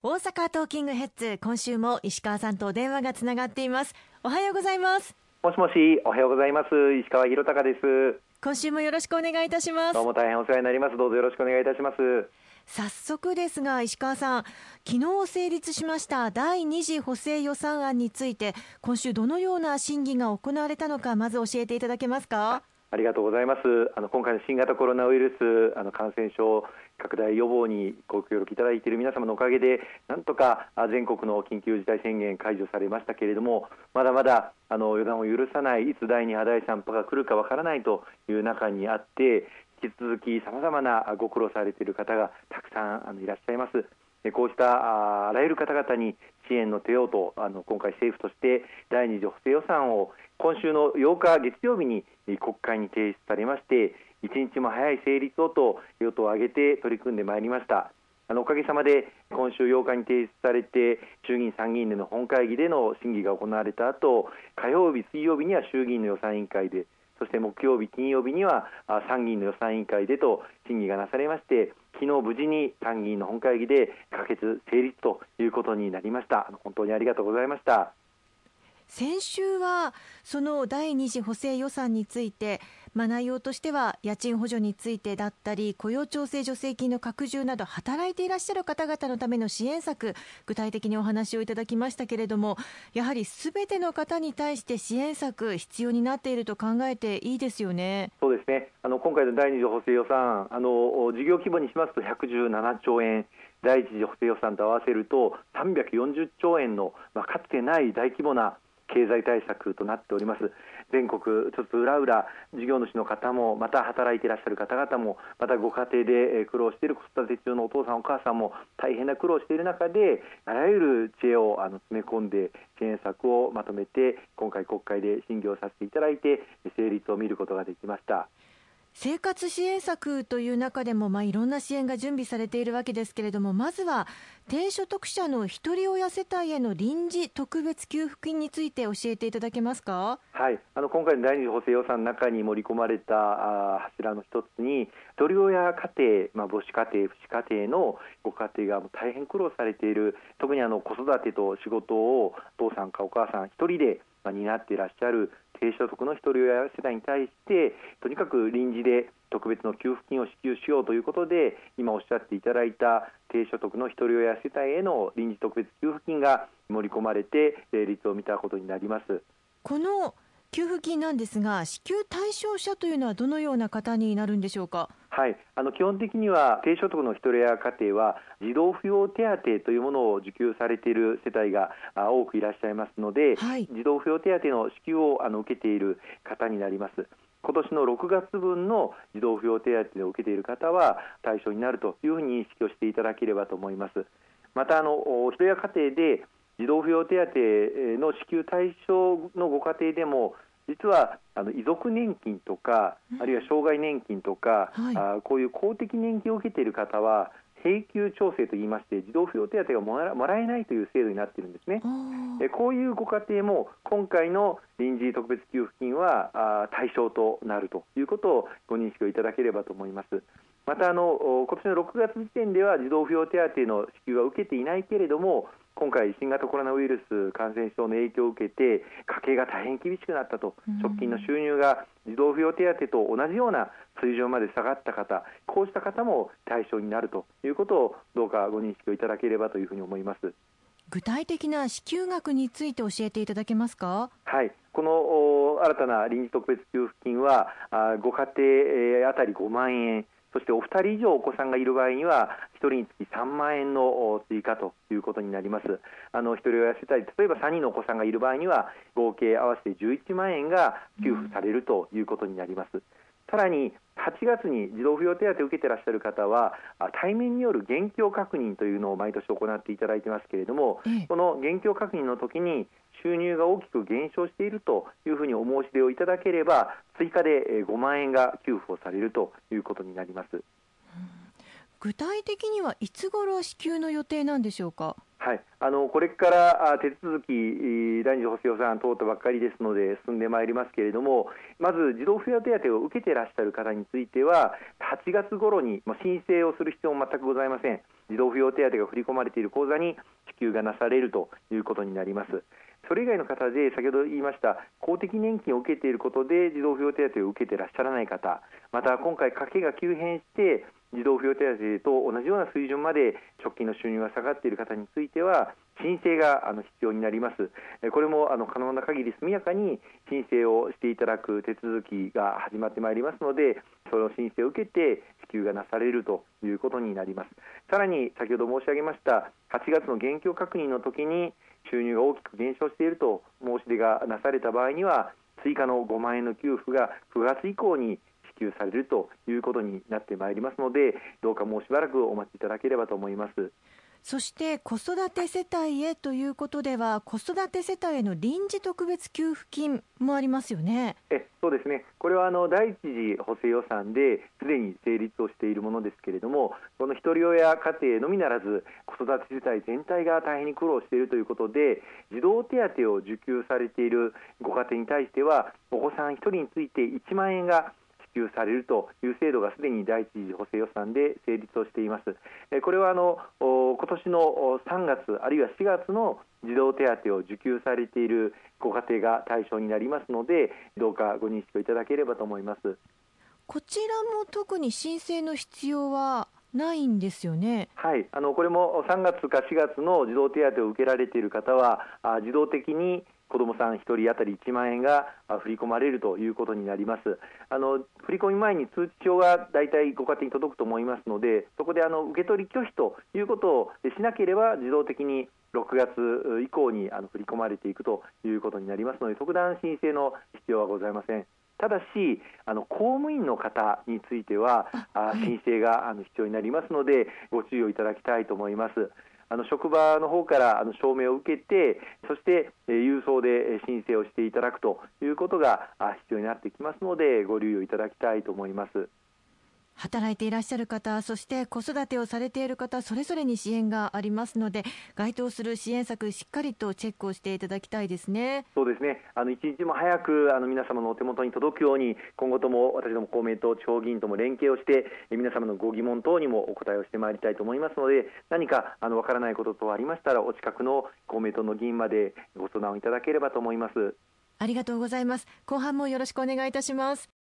大阪トーキングヘッズ今週も石川さんと電話がつながっています。おはようございます。もしもしおはようございます。石川博隆です。今週もよろしくお願いいたします。どうも大変お世話になります。どうぞよろしくお願いいたします。早速ですが石川さん昨日成立しました第二次補正予算案について今週どのような審議が行われたのかまず教えていただけますか？ありがとうございます。あの今回の新型コロナウイルスあの感染症拡大予防にご協力いただいている皆様のおかげでなんとか全国の緊急事態宣言解除されましたけれどもまだまだあの予断を許さないいつ第2波第3波が来るかわからないという中にあって引き続きさまざまなご苦労されている方がたくさんあのいらっしゃいます。こうしたあらゆる方々に支援の手をとあの今回政府として第2次補正予算を今週の8日月曜日に国会に提出されまして一日も早い成立をと与党を挙げて取り組んでまいりました。あのおかげさまで今週8日に提出されて衆議院参議院での本会議での審議が行われた後火曜日水曜日には衆議院の予算委員会でそして木曜日金曜日には参議院の予算委員会でと審議がなされまして昨日無事に参議院の本会議で可決成立ということになりました。本当にありがとうございました。先週はその第2次補正予算について、まあ、内容としては家賃補助についてだったり雇用調整助成金の拡充など働いていらっしゃる方々のための支援策具体的にお話をいただきましたけれどもやはりすべての方に対して支援策必要になっていると考えていいですよね。そうですねあの今回の第2次補正予算あの事業規模にしますと117兆円第1次補正予算と合わせると340兆円の、まあ、かつてない大規模な経済対策となっております全国ちょっと裏裏事業主の方もまた働いていらっしゃる方々もまたご家庭で苦労している子育て中のお父さんお母さんも大変な苦労している中であらゆる知恵をあの詰め込んで支援策をまとめて今回国会で審議をさせていただいて成立を見ることができました。生活支援策という中でも、まあ、いろんな支援が準備されているわけですけれどもまずは低所得者のひとり親世帯への臨時特別給付金について教えていただけますか、はい、あの今回の第二次補正予算の中に盛り込まれたあ柱の一つにひとり親家庭、まあ、母子家庭、父子家庭のご家庭が大変苦労されている特にあの子育てと仕事をお父さんかお母さん一人で担っていらっしゃる低所得のひとり親世帯に対してとにかく臨時で特別の給付金を支給しようということで今おっしゃっていただいた低所得のひとり親世帯への臨時特別給付金が盛り込まれて成立を見たことになりますこの給付金なんですが支給対象者というのはどのような方になるんでしょうか？はい、あの基本的には低所得の一人親家庭は児童扶養手当というものを受給されている世帯が多くいらっしゃいますので、はい、児童扶養手当の支給をあの受けている方になります。今年の6月分の児童扶養手当を受けている方は対象になるというふうに認識をしていただければと思います。またあの一人親家庭で児童扶養手当の支給対象のご家庭でも実はあの遺族年金とか、あるいは障害年金とか、はい、あこういう公的年金を受けている方は永久調整といいまして児童扶養手当がもらもらえないという制度になっているんですね。でこういうご家庭も今回の臨時特別給付金はあ対象となるということをご認識をいただければと思います。またあの今年の6月時点では児童扶養手当の支給は受けていないけれども今回、新型コロナウイルス感染症の影響を受けて家計が大変厳しくなったと、直近の収入が児童扶養手当と同じような水準まで下がった方、こうした方も対象になるということをどうかご認識をいただければというふうに思います。具体的な支給額について教えていただけますか？はい、この新たな臨時特別給付金は、ご家庭あたり5万円。そしてお二人以上お子さんがいる場合には1人につき3万円の追加ということになります。あの一人親世帯例えば3人のお子さんがいる場合には合計合わせて11万円が給付されるということになります、さらに8月に児童扶養手当を受けていらっしゃる方は対面による現況確認というのを毎年行っていただいてますけれども、この現況確認の時に収入が大きく減少しているというふうにお申し出をいただければ追加で5万円が給付をされるということになります。具体的にはいつ頃支給の予定なんでしょうか？はい、あのこれから手続き、第二次補正予算案通ったばっかりですので進んでまいりますけれども、まず児童扶養手当を受けていらっしゃる方については、8月頃に申請をする必要も全くございません、児童扶養手当が振り込まれている口座に支給がなされるということになります。それ以外の方で先ほど言いました公的年金を受けていることで児童扶養手当を受けていらっしゃらない方また今回家計が急変して児童扶養手当と同じような水準まで直近の収入が下がっている方については申請があの必要になります。これもあの可能な限り速やかに申請をしていただく手続きが始まってまいりますので、その申請を受けて支給がなされるということになります。さらに先ほど申し上げました8月の現況確認の時に収入が大きく減少していると申し出がなされた場合には追加の5万円の給付が9月以降に給されるということになってまいりますのでどうかもうしばらくお待ちいただければと思います。そして子育て世帯へということでは子育て世帯への臨時特別給付金もありますよねえそうですねこれはあの第一次補正予算ですでに成立をしているものですけれどもこのひとり親家庭のみならず子育て世帯全体が大変に苦労しているということで児童手当を受給されているご家庭に対してはお子さん1人について1万円が給されるという制度がすでに第一次補正予算で成立をしています。これはあの今年の3月あるいは4月の児童手当を受給されているご家庭が対象になりますのでどうかご認識をいただければと思いますこちらも特に申請の必要はないんですよね？はい、あのこれも3月か4月の児童手当を受けられている方はあ自動的に子どもさん1人当たり1万円が振り込まれるということになります。あの振り込み前に通知表が大体ご家庭に届くと思いますので、そこであの受け取り拒否ということをしなければ自動的に6月以降にあの振り込まれていくということになりますので、特段申請の必要はございません。ただし、あの公務員の方については、あ申請があの必要になりますので、ご注意をいただきたいと思います。あの職場の方からあの証明を受けて、そしてえ郵送で申請をしていただくということが必要になってきますので、ご留意をいただきたいと思います。働いていらっしゃる方、そして子育てをされている方、それぞれに支援がありますので、該当する支援策、しっかりとチェックをしていただきたいですねそうですね、あの一日も早くあの皆様のお手元に届くように、今後とも私ども公明党地方議員とも連携をして、皆様のご疑問等にもお答えをしてまいりたいと思いますので、何かあの分からないこと等ありましたら、お近くの公明党の議員までご相談をいただければと思います。ありがとうございます。後半もよろしくお願いいたします。